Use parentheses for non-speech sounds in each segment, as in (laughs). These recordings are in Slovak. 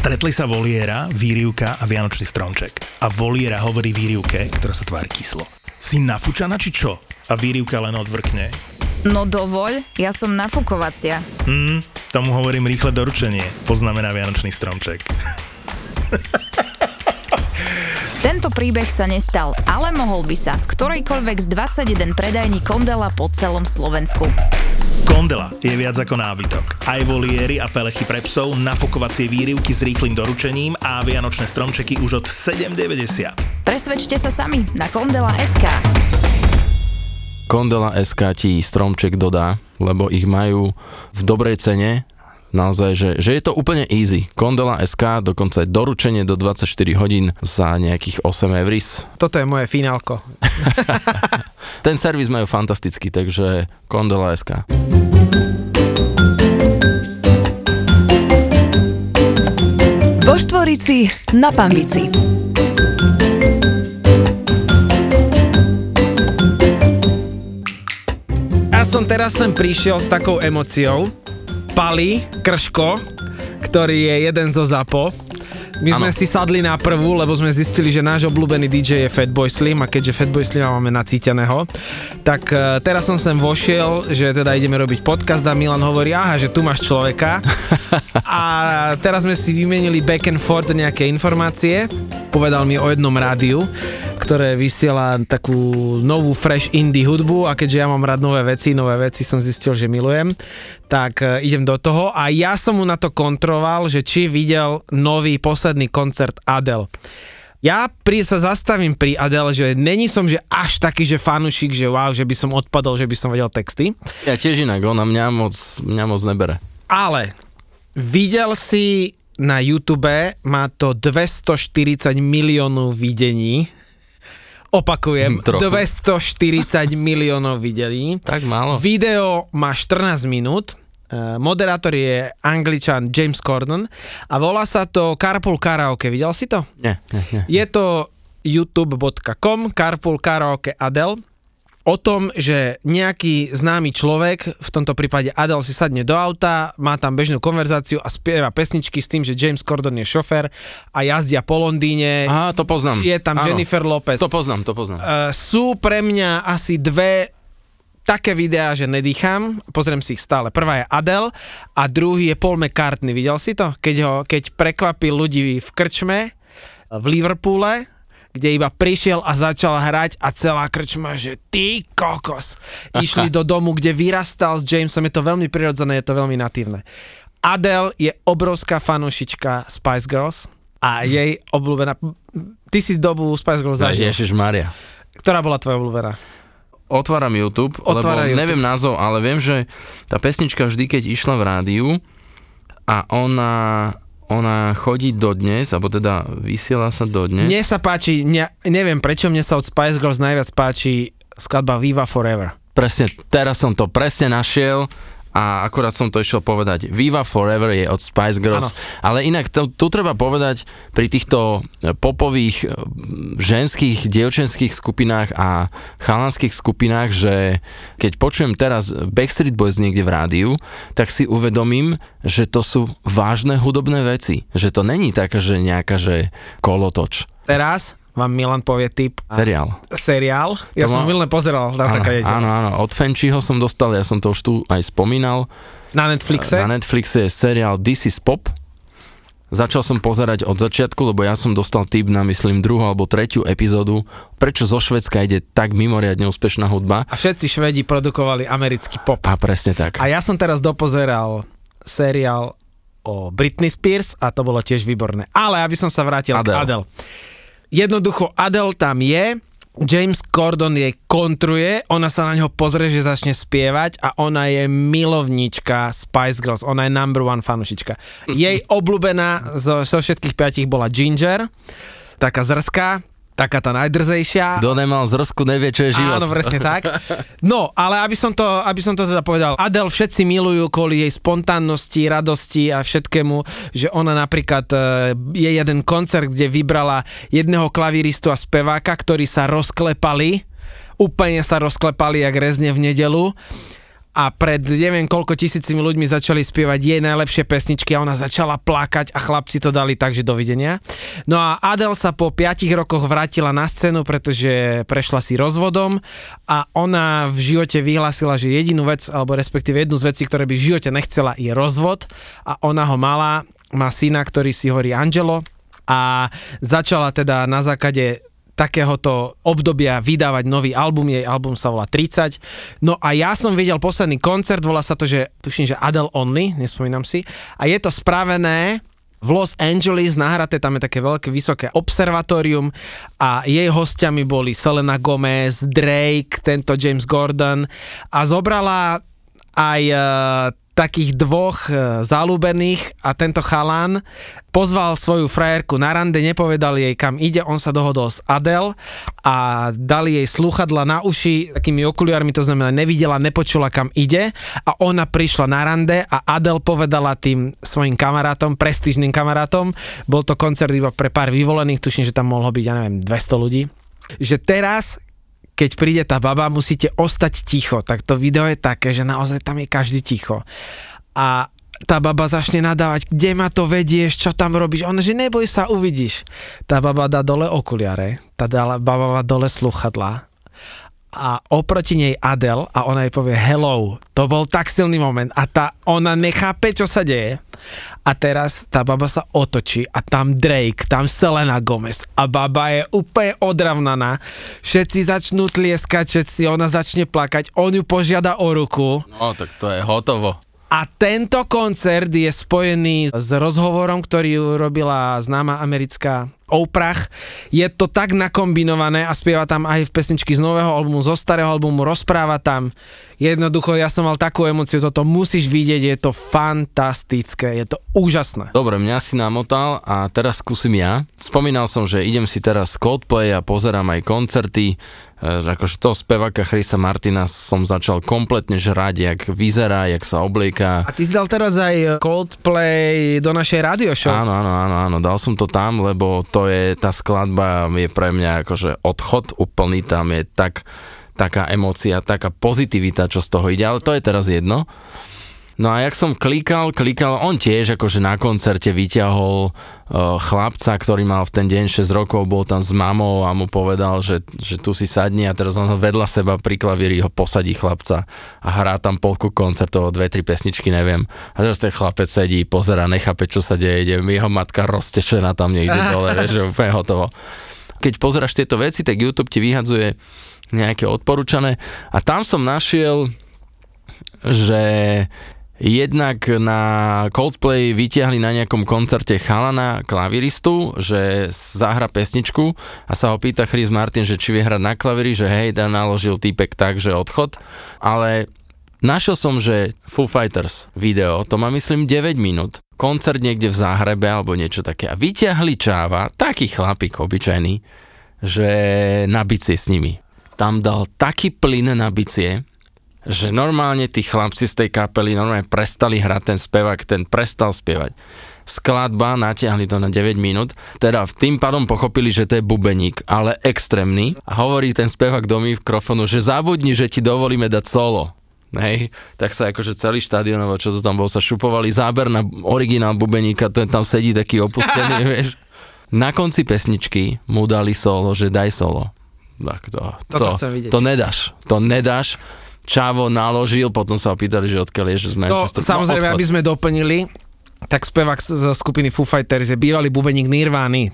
Stretli sa Voliera, Výrivka a Vianočný stromček. A Voliera hovorí Výrivke, ktorá sa tvári kyslo. Si nafúčaná či čo? A Výrivka len odvrkne. No dovoľ, ja som nafukovacia. Mm, tomu hovorím rýchle doručenie, poznamená Vianočný stromček. (laughs) Tento príbeh sa nestal, ale mohol by sa. Ktorejkoľvek z 21 predajní Kondela po celom Slovensku. Kondela je viac ako nábytok. Aj voliery a pelechy pre psov, nafukovacie výrivky s rýchlým doručením a vianočné stromčeky už od 7,90. Presvedčte sa sami na Kondela.sk. Kondela SK ti stromček dodá, lebo ich majú v dobrej cene naozaj, že, že je to úplne easy. Kondela SK, dokonca aj doručenie do 24 hodín za nejakých 8 euris. Toto je moje finálko. (laughs) Ten servis majú fantastický, takže Kondela SK. Vo Štvorici na Pambici. Ja som teraz sem prišiel s takou emociou. Pali, Krško, ktorý je jeden zo ZAPO. My sme Áno. si sadli na prvú, lebo sme zistili, že náš obľúbený DJ je Fatboy Slim a keďže Fatboy Slim máme nacíteného, tak e, teraz som sem vošiel, že teda ideme robiť podcast a Milan hovorí, aha, že tu máš človeka. (laughs) a teraz sme si vymenili back and forth nejaké informácie. Povedal mi o jednom rádiu, ktoré vysiela takú novú fresh indie hudbu a keďže ja mám rád nové veci, nové veci som zistil, že milujem, tak e, idem do toho a ja som mu na to kontroloval, že či videl nový posledný koncert Adele. Ja pri, sa zastavím pri Adele, že není som že až taký, že fanušik, že wow, že by som odpadol, že by som vedel texty, Ja tiež inak, ona mňa moc, mňa moc nebere. ale videl si na YouTube, má to 240 miliónov videní. Opakujem, Hm, trochu. 240 (laughs) miliónov videní. Tak málo. Video má 14 minút. Eh, Moderátor je angličan James Corden a volá sa to Carpool Karaoke. Videl si to? Nie, nie, nie. Je to youtube.com Carpool Karaoke Adele o tom, že nejaký známy človek, v tomto prípade Adele si sadne do auta, má tam bežnú konverzáciu a spieva pesničky s tým, že James Corden je šofer a jazdia po Londýne. Aha, to poznám. Je tam Áno. Jennifer Lopez. To poznám, to poznám. Uh, sú pre mňa asi dve také videá, že nedýcham, pozriem si ich stále. Prvá je Adele a druhý je Paul McCartney. Videl si to? Keď, ho, keď prekvapil ľudí v krčme v Liverpoole, kde iba prišiel a začal hrať a celá krčma, že ty kokos. (laughs) Išli do domu, kde vyrastal s Jamesom, je to veľmi prirodzené, je to veľmi natívne. Adele je obrovská fanušička Spice Girls a jej (laughs) obľúbená... Ty si dobu Spice Girls zažil. Maria. Ktorá bola tvoja obľúbená? Otváram YouTube, Otvára lebo YouTube. neviem názov, ale viem, že tá pesnička vždy, keď išla v rádiu a ona, ona chodí dodnes, alebo teda vysiela sa dodnes. Mne sa páči, ne, neviem prečo, mne sa od Spice Girls najviac páči skladba Viva Forever. Presne, teraz som to presne našiel a akorát som to išiel povedať. Viva Forever je od Spice Girls, ale inak to, tu treba povedať pri týchto e, popových e, ženských, dievčenských skupinách a chalanských skupinách, že keď počujem teraz Backstreet Boys niekde v rádiu, tak si uvedomím, že to sú vážne hudobné veci. Že to není taká, že nejaká, že kolotoč. Teraz vám Milan povie tip Seriál. seriál. Ja To som má- milne pozeral, sa Áno, áno, áno, od Fenčiho som dostal, ja som to už tu aj spomínal. Na Netflixe. Na Netflixe je seriál This is Pop. Začal som pozerať od začiatku, lebo ja som dostal tip na, myslím, druhú alebo tretiu epizódu, prečo zo Švedska ide tak mimoriadne úspešná hudba. A všetci Švedi produkovali americký pop. A presne tak. A ja som teraz dopozeral seriál o Britney Spears a to bolo tiež výborné. Ale aby som sa vrátil Adele. k Adele. Jednoducho Adele tam je, James Corden jej kontruje, ona sa na neho pozrie, že začne spievať a ona je milovnička Spice Girls, ona je number one fanušička. (laughs) Jej obľúbená zo, zo všetkých piatich bola Ginger, taká zrská, taká tá najdrzejšia. Kto nemal zrsku, nevie, čo je život. Áno, presne tak. No, ale aby som to, aby som to teda povedal, Adele všetci milujú kvôli jej spontánnosti, radosti a všetkému, že ona napríklad e, je jeden koncert, kde vybrala jedného klavíristu a speváka, ktorí sa rozklepali, úplne sa rozklepali jak rezne v nedelu a pred neviem koľko tisícimi ľuďmi začali spievať jej najlepšie pesničky a ona začala plakať a chlapci to dali tak, že dovidenia. No a Adele sa po 5 rokoch vrátila na scénu, pretože prešla si rozvodom a ona v živote vyhlásila, že jedinú vec, alebo respektíve jednu z vecí, ktoré by v živote nechcela, je rozvod a ona ho mala, má syna, ktorý si hovorí Angelo a začala teda na základe takéhoto obdobia vydávať nový album, jej album sa volá 30. No a ja som videl posledný koncert, volá sa to, že tuším, že Adele Only, nespomínam si, a je to spravené v Los Angeles, nahraté tam je také veľké vysoké observatórium a jej hostiami boli Selena Gomez, Drake, tento James Gordon a zobrala aj uh, takých dvoch e, zalúbených a tento chalan pozval svoju frajerku na rande, nepovedal jej kam ide, on sa dohodol s Adel a dali jej sluchadla na uši takými okuliarmi, to znamená nevidela, nepočula kam ide a ona prišla na rande a Adel povedala tým svojim kamarátom, prestížným kamarátom, bol to koncert iba pre pár vyvolených, tuším, že tam mohlo byť, ja neviem, 200 ľudí, že teraz keď príde tá baba, musíte ostať ticho. Tak to video je také, že naozaj tam je každý ticho. A tá baba začne nadávať, kde ma to vedieš, čo tam robíš. On, že neboj sa, uvidíš. Tá baba dá dole okuliare, tá baba má dole sluchadla a oproti nej Adel a ona jej povie hello. To bol tak silný moment a tá, ona nechápe, čo sa deje. A teraz tá baba sa otočí a tam Drake, tam Selena Gomez a baba je úplne odravnaná. Všetci začnú tlieskať, všetci, ona začne plakať, on ju požiada o ruku. No, tak to je hotovo. A tento koncert je spojený s rozhovorom, ktorý robila známa americká Oprah. Je to tak nakombinované a spieva tam aj v pesničky z nového albumu, zo starého albumu, rozpráva tam. Jednoducho, ja som mal takú emociu, toto musíš vidieť, je to fantastické, je to úžasné. Dobre, mňa si namotal a teraz skúsim ja. Spomínal som, že idem si teraz Coldplay a pozerám aj koncerty že akože toho speváka Chrisa Martina som začal kompletne žrať, jak vyzerá, jak sa oblieka. A ty si dal teraz aj Coldplay do našej radio show. Áno, áno, áno, áno, dal som to tam, lebo to je, tá skladba je pre mňa akože odchod úplný, tam je tak, taká emócia, taká pozitivita, čo z toho ide, ale to je teraz jedno. No a jak som klikal, klikal, on tiež akože na koncerte vyťahol uh, chlapca, ktorý mal v ten deň 6 rokov, bol tam s mamou a mu povedal, že, že tu si sadni a teraz on ho vedľa seba pri klavíri ho posadí chlapca a hrá tam polku koncertov, dve, tri pesničky, neviem. A teraz ten chlapec sedí, pozera, nechápe, čo sa deje, ide, jeho matka roztečená tam niekde dole, (laughs) vieš, že úplne hotovo. Keď pozeráš tieto veci, tak YouTube ti vyhadzuje nejaké odporúčané a tam som našiel, že Jednak na Coldplay vytiahli na nejakom koncerte chalana klaviristu, že zahra pesničku a sa ho pýta Chris Martin, že či vie hrať na klaviri, že hej, da naložil týpek tak, že odchod. Ale našiel som, že Foo Fighters video, to má myslím 9 minút, koncert niekde v Záhrebe alebo niečo také a vytiahli čáva, taký chlapík obyčajný, že na bicie s nimi. Tam dal taký plyn na bicie, že normálne tí chlapci z tej kapely normálne prestali hrať ten spevák, ten prestal spievať. Skladba, natiahli to na 9 minút, teda tým pádom pochopili, že to je bubeník, ale extrémny a hovorí ten spevák do mikrofonu, že zabudni, že ti dovolíme dať solo. Hej, tak sa akože celý štadión, čo to tam bol, sa šupovali záber na originál bubeníka, ten tam sedí taký opustený, (laughs) vieš. Na konci pesničky mu dali solo, že daj solo. Tak to, to, to nedáš, to nedáš Čavo naložil, potom sa opýtali, že odkiaľ je, že sme... To, to, samozrejme, no, aby sme doplnili, tak spevák z skupiny Foo Fighters je bývalý bubeník Nirvány.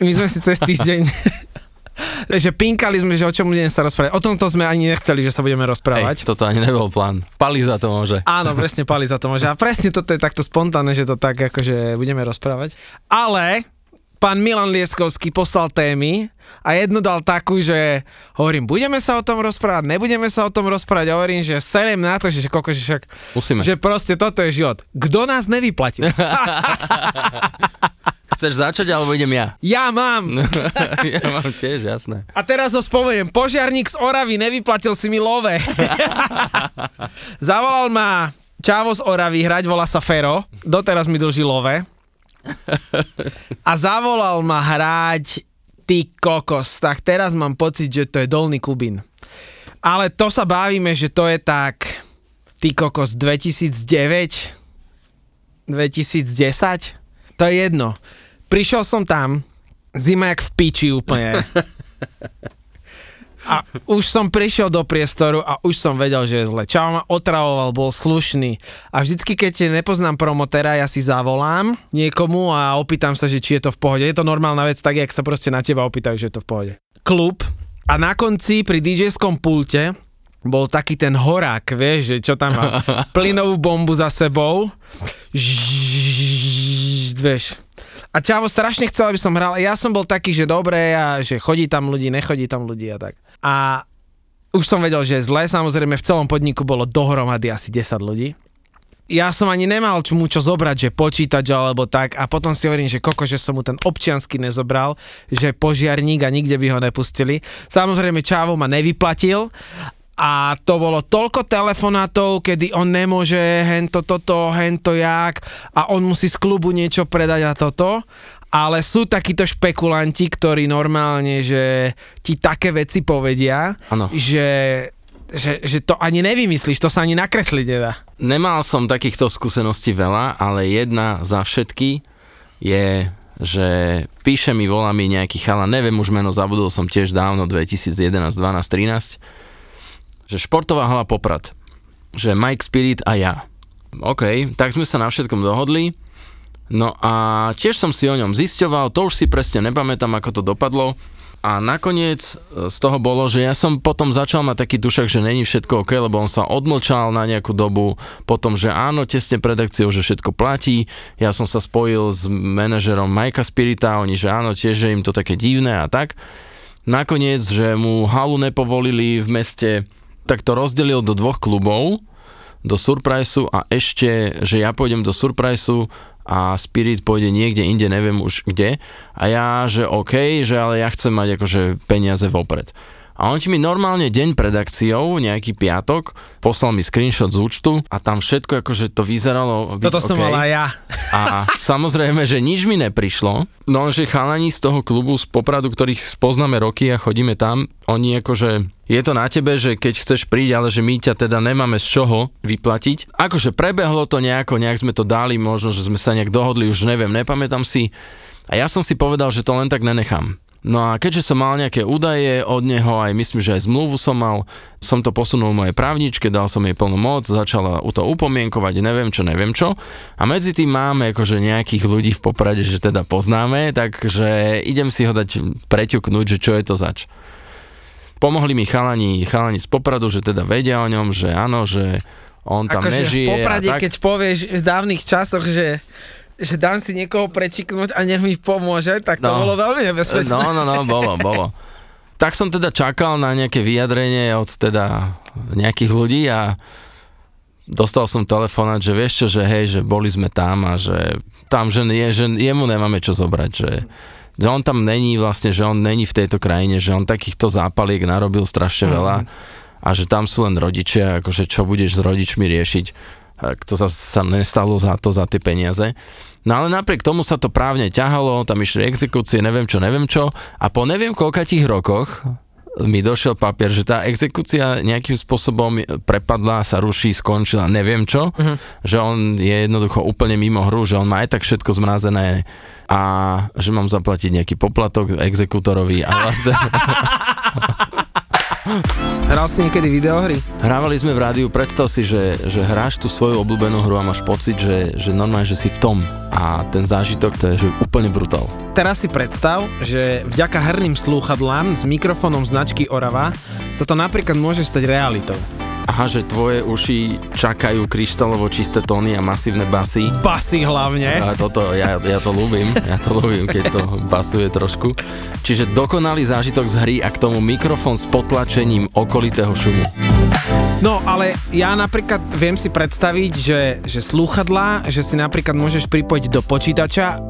My sme si cez týždeň (laughs) že pinkali sme, že o čom budeme sa rozprávať. O tomto sme ani nechceli, že sa budeme rozprávať. Ej, toto ani nebol plán. Pali za to môže. Áno, presne pali za to môže. A presne toto je takto spontánne, že to tak akože budeme rozprávať. Ale pán Milan Lieskovský poslal témy a jednu dal takú, že hovorím, budeme sa o tom rozprávať, nebudeme sa o tom rozprávať, a hovorím, že serem na to, že koko, že však, Musíme. že proste toto je život. Kto nás nevyplatil? (laughs) Chceš začať, alebo idem ja? Ja mám. (laughs) ja mám tiež, jasné. A teraz ho spomeniem. Požiarník z Oravy, nevyplatil si mi love. (laughs) Zavolal ma Čávo z Oravy hrať, volá sa Fero. Doteraz mi dlží love. A zavolal ma hrať ty kokos, tak teraz mám pocit, že to je Dolný Kubín. Ale to sa bavíme, že to je tak, ty kokos, 2009, 2010, to je jedno. Prišiel som tam, zima jak v piči úplne. (laughs) A už som prišiel do priestoru a už som vedel, že je zle. Čau ma otravoval, bol slušný. A vždycky, keď nepoznám promotera, ja si zavolám niekomu a opýtam sa, že či je to v pohode. Je to normálna vec, tak jak sa proste na teba opýtajú, že je to v pohode. Klub. A na konci pri DJ-skom pulte bol taký ten horák, vieš, že čo tam má (laughs) plynovú bombu za sebou. Žžžž, vieš. A Čavo strašne chcel, aby som hral. Ja som bol taký, že dobre, a že chodí tam ľudí, nechodí tam ľudí a tak. A už som vedel, že je zle. Samozrejme v celom podniku bolo dohromady asi 10 ľudí. Ja som ani nemal čo mu čo zobrať, že počítač alebo tak a potom si hovorím, že koko, že som mu ten občiansky nezobral, že požiarník a nikde by ho nepustili. Samozrejme Čavo ma nevyplatil a to bolo toľko telefonátov, kedy on nemôže hento toto, hento jak a on musí z klubu niečo predať a toto. Ale sú takíto špekulanti, ktorí normálne, že ti také veci povedia, Áno. že, že, že to ani nevymyslíš, to sa ani nakresliť nedá. Nemal som takýchto skúseností veľa, ale jedna za všetky je, že píše mi, volá mi nejaký chala, neviem už meno, zabudol som tiež dávno, 2011, 12, 13, že športová hala Poprad, že Mike Spirit a ja. OK, tak sme sa na všetkom dohodli, no a tiež som si o ňom zisťoval, to už si presne nepamätám, ako to dopadlo, a nakoniec e, z toho bolo, že ja som potom začal mať taký dušak, že není všetko OK, lebo on sa odmlčal na nejakú dobu, potom, že áno, tesne pred akciou, že všetko platí. Ja som sa spojil s manažerom Majka Spirita, oni, že áno, tiež, že im to také divné a tak. Nakoniec, že mu halu nepovolili v meste, tak to rozdelil do dvoch klubov, do Surpriseu a ešte, že ja pôjdem do Surpriseu a Spirit pôjde niekde inde, neviem už kde. A ja, že OK, že ale ja chcem mať akože peniaze vopred. A on ti mi normálne deň pred akciou, nejaký piatok, poslal mi screenshot z účtu a tam všetko akože to vyzeralo byť Toto som OK. mal aj ja. A samozrejme, že nič mi neprišlo, no že chalani z toho klubu z Popradu, ktorých spoznáme roky a chodíme tam, oni akože, je to na tebe, že keď chceš prísť, ale že my ťa teda nemáme z čoho vyplatiť. Akože prebehlo to nejako, nejak sme to dali, možno, že sme sa nejak dohodli, už neviem, nepamätám si. A ja som si povedal, že to len tak nenechám. No a keďže som mal nejaké údaje od neho, aj myslím, že aj zmluvu som mal, som to posunul mojej právničke, dal som jej plnú moc, začala u to upomienkovať, neviem čo, neviem čo. A medzi tým máme akože nejakých ľudí v Poprade, že teda poznáme, takže idem si ho dať preťuknúť, že čo je to zač. Pomohli mi chalani, chalani z Popradu, že teda vedia o ňom, že áno, že on tam v nežije Poprade, a tak. keď povieš v dávnych časoch, že že dám si niekoho prečiknúť a nech mi pomôže, tak to No. bolo veľmi nebezpečné. No, no, no, bolo, bolo. Tak som teda čakal na nejaké vyjadrenie od teda nejakých ľudí a dostal som telefonát, že vieš čo, že hej, že boli sme tam a že tam, že, je, že jemu nemáme čo zobrať, že, že on tam není vlastne, že on není v tejto krajine, že on takýchto zápaliek narobil strašne veľa a že tam sú len rodičia, akože čo budeš s rodičmi riešiť, to sa, sa nestalo za to, za tie peniaze. No ale napriek tomu sa to právne ťahalo, tam išli exekúcie, neviem čo, neviem čo a po neviem koľkatých rokoch mi došiel papier, že tá exekúcia nejakým spôsobom prepadla, sa ruší, skončila, neviem čo, uh-huh. že on je jednoducho úplne mimo hru, že on má aj tak všetko zmrazené a že mám zaplatiť nejaký poplatok exekútorovi a vlastne (laughs) Hral si niekedy videohry? hrávali sme v rádiu, predstav si, že, že hráš tú svoju obľúbenú hru a máš pocit, že, že normálne, že si v tom a ten zážitok to je že úplne brutál. Teraz si predstav, že vďaka herným slúchadlám s mikrofónom značky Orava sa to napríklad môže stať realitou. Aha, že tvoje uši čakajú kryštálovo čisté tóny a masívne basy. Basy hlavne. Ale toto, ja, ja to ľúbim, ja to ľúbim, keď to basuje trošku. Čiže dokonalý zážitok z hry a k tomu mikrofón s potlačením okolitého šumu. No, ale ja napríklad viem si predstaviť, že, že slúchadlá, že si napríklad môžeš pripojiť do počítača,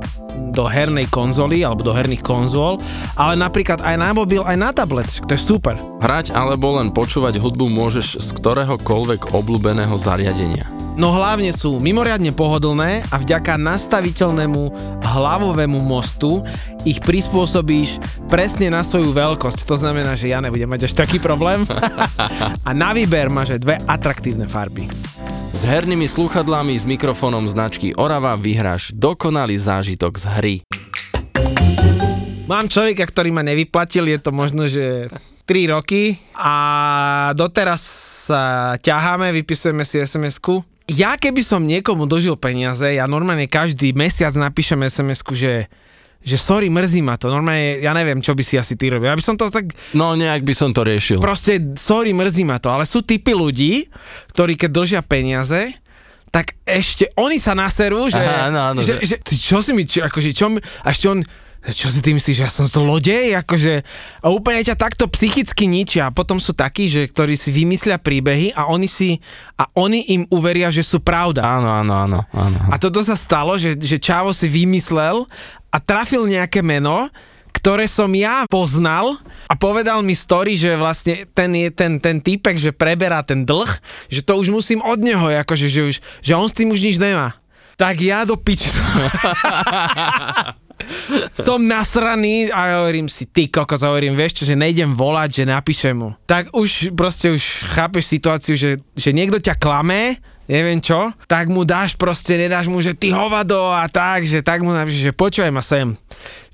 do hernej konzoly alebo do herných konzol, ale napríklad aj na mobil, aj na tablet. To je super. Hrať alebo len počúvať hudbu môžeš z ktoréhokoľvek obľúbeného zariadenia. No hlavne sú mimoriadne pohodlné a vďaka nastaviteľnému hlavovému mostu ich prispôsobíš presne na svoju veľkosť. To znamená, že ja nebudem mať až taký problém. (laughs) a na výber máš aj dve atraktívne farby. S hernými slúchadlami s mikrofónom značky Orava vyhráš dokonalý zážitok z hry. Mám človeka, ktorý ma nevyplatil, je to možno, že 3 roky a doteraz sa ťaháme, vypisujeme si SMS-ku ja keby som niekomu dožil peniaze, ja normálne každý mesiac napíšem sms že že sorry, mrzí ma to. Normálne, ja neviem, čo by si asi ty robil. Ja by som to tak... No, nejak by som to riešil. Proste, sorry, mrzí ma to. Ale sú typy ľudí, ktorí keď držia peniaze, tak ešte oni sa naserú, že, Aha, no, no, že, že, že, čo si mi, čo, akože, čo mi, a ešte on, čo si ty myslíš, že ja som zlodej? Akože, a úplne ťa takto psychicky ničia. A potom sú takí, že, ktorí si vymyslia príbehy a oni si, a oni im uveria, že sú pravda. Áno, áno, áno. áno. A toto sa stalo, že, že Čavo si vymyslel a trafil nejaké meno, ktoré som ja poznal a povedal mi story, že vlastne ten je ten, ten týpek, že preberá ten dlh, že to už musím od neho, akože, že, už, že on s tým už nič nemá. Tak ja do piči. (laughs) som nasraný a hovorím si, ty kokos, hovorím, vieš čo, že nejdem volať, že napíšem mu. Tak už proste už chápeš situáciu, že, že niekto ťa klame, neviem čo, tak mu dáš proste, nedáš mu, že ty hovado a tak, že tak mu napíšeš, že počúvaj ma sem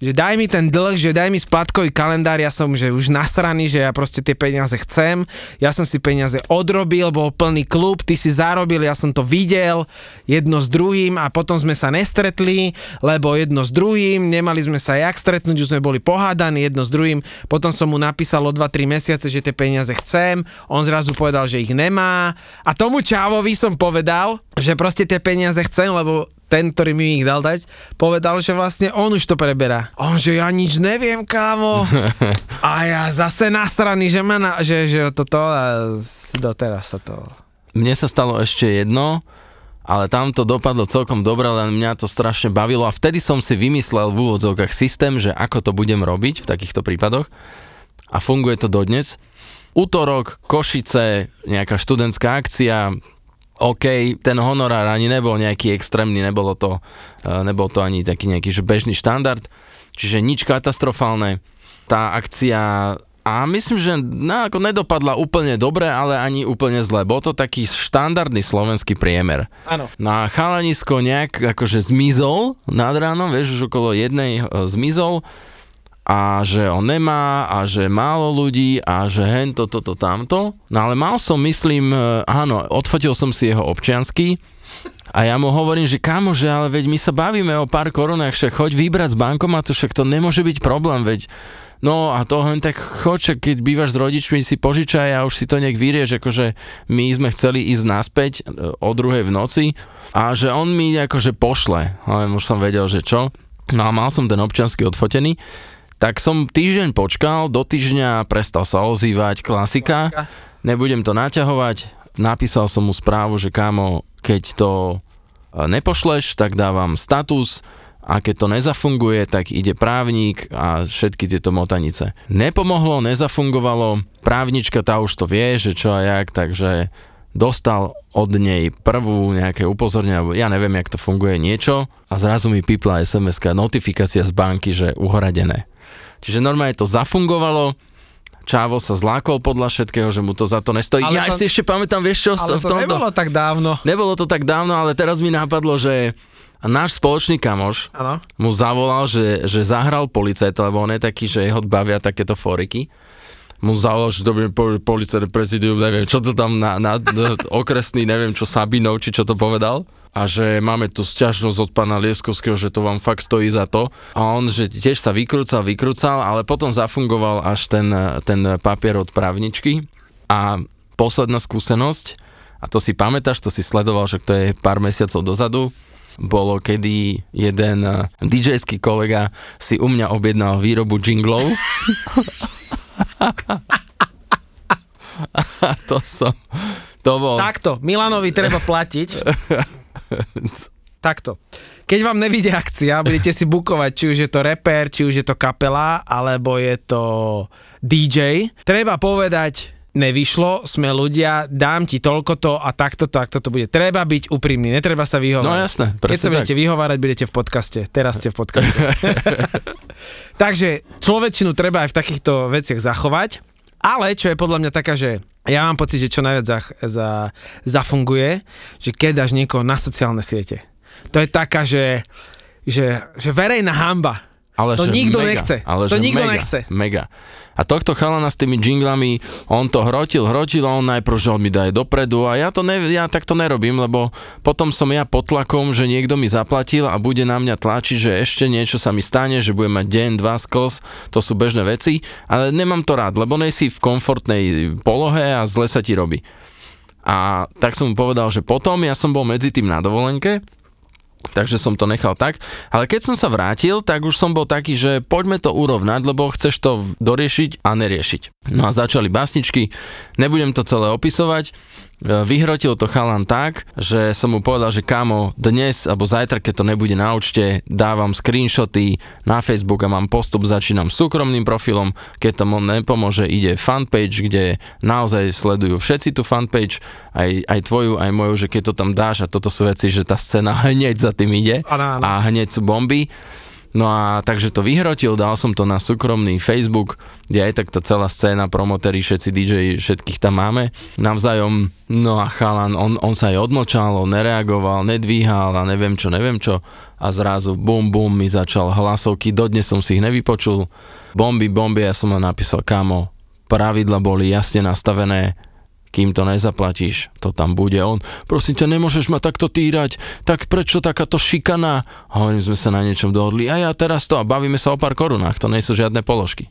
že daj mi ten dlh, že daj mi splatkový kalendár, ja som že už nasraný, že ja proste tie peniaze chcem, ja som si peniaze odrobil, bol plný klub, ty si zarobil, ja som to videl, jedno s druhým a potom sme sa nestretli, lebo jedno s druhým, nemali sme sa jak stretnúť, už sme boli pohádaní jedno s druhým, potom som mu napísal o 2-3 mesiace, že tie peniaze chcem, on zrazu povedal, že ich nemá. A tomu Čávovi som povedal, že proste tie peniaze chcem, lebo ten, ktorý mi ich dal dať, povedal, že vlastne on už to preberá. On, že ja nič neviem, kámo. (laughs) A ja zase nasraný, že, ma na, že, že toto a doteraz sa to... Mne sa stalo ešte jedno, ale tam to dopadlo celkom dobre, len mňa to strašne bavilo a vtedy som si vymyslel v úvodzovkách systém, že ako to budem robiť v takýchto prípadoch a funguje to dodnes. Útorok, Košice, nejaká študentská akcia, OK, ten honorár ani nebol nejaký extrémny, nebolo to, e, nebol to ani taký nejaký že bežný štandard, čiže nič katastrofálne. Tá akcia a myslím, že no, ako nedopadla úplne dobre, ale ani úplne zle. Bol to taký štandardný slovenský priemer. Áno. Na chalanisko nejak akože zmizol nad ránom, vieš, už okolo jednej e, zmizol a že on nemá a že málo ľudí a že hen toto, toto, tamto. No ale mal som, myslím, e, áno, odfotil som si jeho občiansky a ja mu hovorím, že kámo, že ale veď my sa bavíme o pár korunách, však choď vybrať z bankomatu, však to nemôže byť problém, veď No a to hen tak choď, keď bývaš s rodičmi, si požičaj a už si to nech vyrieš, akože my sme chceli ísť naspäť e, o druhej v noci a že on mi akože pošle, ale už som vedel, že čo. No a mal som ten občiansky odfotený tak som týždeň počkal, do týždňa prestal sa ozývať, klasika. Nebudem to naťahovať. Napísal som mu správu, že kámo, keď to e, nepošleš, tak dávam status a keď to nezafunguje, tak ide právnik a všetky tieto motanice. Nepomohlo, nezafungovalo, právnička tá už to vie, že čo a jak, takže dostal od nej prvú nejaké upozornenie, ja neviem, jak to funguje niečo a zrazu mi pipla sms notifikácia z banky, že uhradené. Čiže normálne to zafungovalo, Čávo sa zlákol podľa všetkého, že mu to za to nestojí. Ale ja to, si ešte pamätám, vieš čo? Ale to v tomto, nebolo tak dávno. Nebolo to tak dávno, ale teraz mi napadlo, že náš spoločný kamoš ano. mu zavolal, že, že zahral policajt, lebo on je taký, že jeho bavia takéto foriky. Mu zavolal, že dobrý policajt, prezidium, neviem, čo to tam na, na, na (laughs) okresný, neviem čo, Sabinov, či čo to povedal a že máme tu sťažnosť od pána Lieskovského, že to vám fakt stojí za to. A on, že tiež sa vykrúcal, vykrúcal, ale potom zafungoval až ten, ten papier od právničky. A posledná skúsenosť, a to si pamätáš, to si sledoval, že to je pár mesiacov dozadu, bolo, kedy jeden DJ-ský kolega si u mňa objednal výrobu jinglov. (laughs) a to som... To bol... Takto, Milanovi treba platiť (laughs) Takto. Keď vám nevidie akcia, budete si bukovať, či už je to reper, či už je to kapela, alebo je to DJ. Treba povedať, nevyšlo, sme ľudia, dám ti toľko to a takto, takto to bude. Treba byť úprimný, netreba sa vyhovárať. No jasné, Keď sa budete tak. vyhovárať, budete v podcaste. Teraz ste v podcaste. (laughs) Takže človečinu treba aj v takýchto veciach zachovať, ale čo je podľa mňa taká, že ja mám pocit, že čo najviac za, za, zafunguje, že keď dáš niekoho na sociálne siete. To je taká, že, že, že verejná hamba. Ale To nikto mega, nechce. Ale To nikto mega, nechce. Mega. A tohto chalana s tými jinglami, on to hrotil, hrotil a on najprv, že on mi daje dopredu a ja to ne, ja takto nerobím, lebo potom som ja pod tlakom, že niekto mi zaplatil a bude na mňa tlačiť, že ešte niečo sa mi stane, že budem mať deň, dva skls, to sú bežné veci, ale nemám to rád, lebo nejsi v komfortnej polohe a zle sa ti robí. A tak som mu povedal, že potom ja som bol medzi tým na dovolenke, takže som to nechal tak. Ale keď som sa vrátil, tak už som bol taký, že poďme to urovnať, lebo chceš to doriešiť a neriešiť. No a začali básničky, nebudem to celé opisovať. E, Vyhrotil to chalan tak, že som mu povedal, že kámo, dnes alebo zajtra, keď to nebude na účte, dávam screenshoty na Facebook a mám postup, začínam súkromným profilom, keď to mu nepomôže, ide fanpage, kde naozaj sledujú všetci tú fanpage, aj, aj tvoju, aj moju, že keď to tam dáš a toto sú veci, že tá scéna (laughs) hneď za tým ide Áno, áno. a hneď sú bomby. No a takže to vyhrotil, dal som to na súkromný Facebook, kde aj tak tá celá scéna, promotéri, všetci DJ, všetkých tam máme navzájom. No a chalan, on, on sa aj odmlčal, on nereagoval, nedvíhal a neviem čo, neviem čo. A zrazu bum bum mi začal hlasovky, dodnes som si ich nevypočul. Bomby, bomby, ja som len napísal, kamo, pravidla boli jasne nastavené, kým to nezaplatíš, to tam bude on. Prosím ťa, nemôžeš ma takto týrať, tak prečo takáto šikana? Hovorím, sme sa na niečom dohodli a ja teraz to a bavíme sa o pár korunách, to nie sú žiadne položky.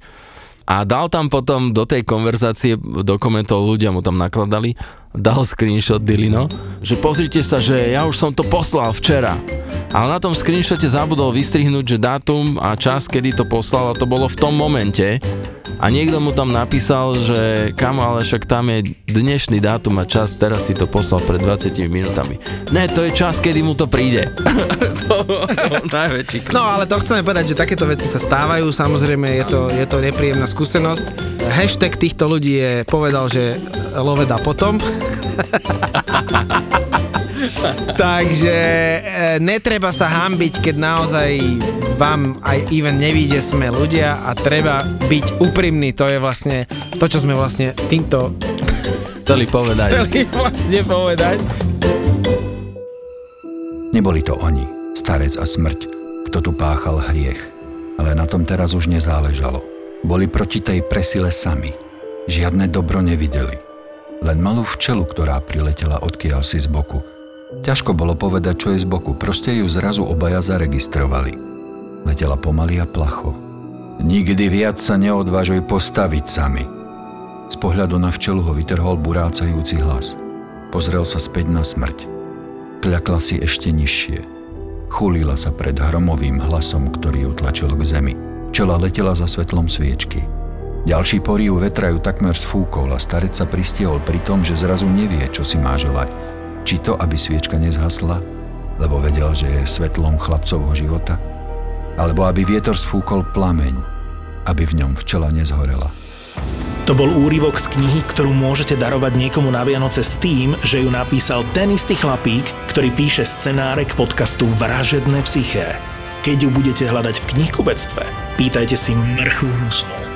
A dal tam potom do tej konverzácie, do komentov ľudia mu tam nakladali, dal screenshot Dilino, že pozrite sa, že ja už som to poslal včera. Ale na tom screenshote zabudol vystrihnúť, že dátum a čas, kedy to poslal a to bolo v tom momente. A niekto mu tam napísal, že kamo, ale však tam je dnešný dátum a čas, teraz si to poslal pred 20 minútami. Ne, to je čas, kedy mu to príde. (laughs) to najväčší No ale to chceme povedať, že takéto veci sa stávajú, samozrejme je to, je to nepríjemná skúsenosť. Hashtag týchto ľudí je povedal, že loveda potom. (laughs) Takže e, netreba sa hambiť, keď naozaj vám aj even nevíde sme ľudia a treba byť úprimný, to je vlastne to, čo sme vlastne týmto chceli povedať. (laughs) chceli vlastne povedať. Neboli to oni, starec a smrť, kto tu páchal hriech. Ale na tom teraz už nezáležalo. Boli proti tej presile sami. Žiadne dobro nevideli. Len malú včelu, ktorá priletela odkiaľ si z boku. Ťažko bolo povedať, čo je z boku, proste ju zrazu obaja zaregistrovali. Letela pomaly a placho. Nikdy viac sa neodvážuj postaviť sami. Z pohľadu na včelu ho vytrhol burácajúci hlas. Pozrel sa späť na smrť. Kľakla si ešte nižšie. Chulila sa pred hromovým hlasom, ktorý ju tlačil k zemi. Čela letela za svetlom sviečky. Ďalší porív vetra ju takmer sfúkol a starec sa pristiehol pri tom, že zrazu nevie, čo si má želať. Či to, aby sviečka nezhasla, lebo vedel, že je svetlom chlapcovho života, alebo aby vietor sfúkol plameň, aby v ňom včela nezhorela. To bol úryvok z knihy, ktorú môžete darovať niekomu na Vianoce s tým, že ju napísal ten istý chlapík, ktorý píše scenáre k podcastu Vražedné psyché. Keď ju budete hľadať v knihkubectve, pýtajte si mrchu hnusnú.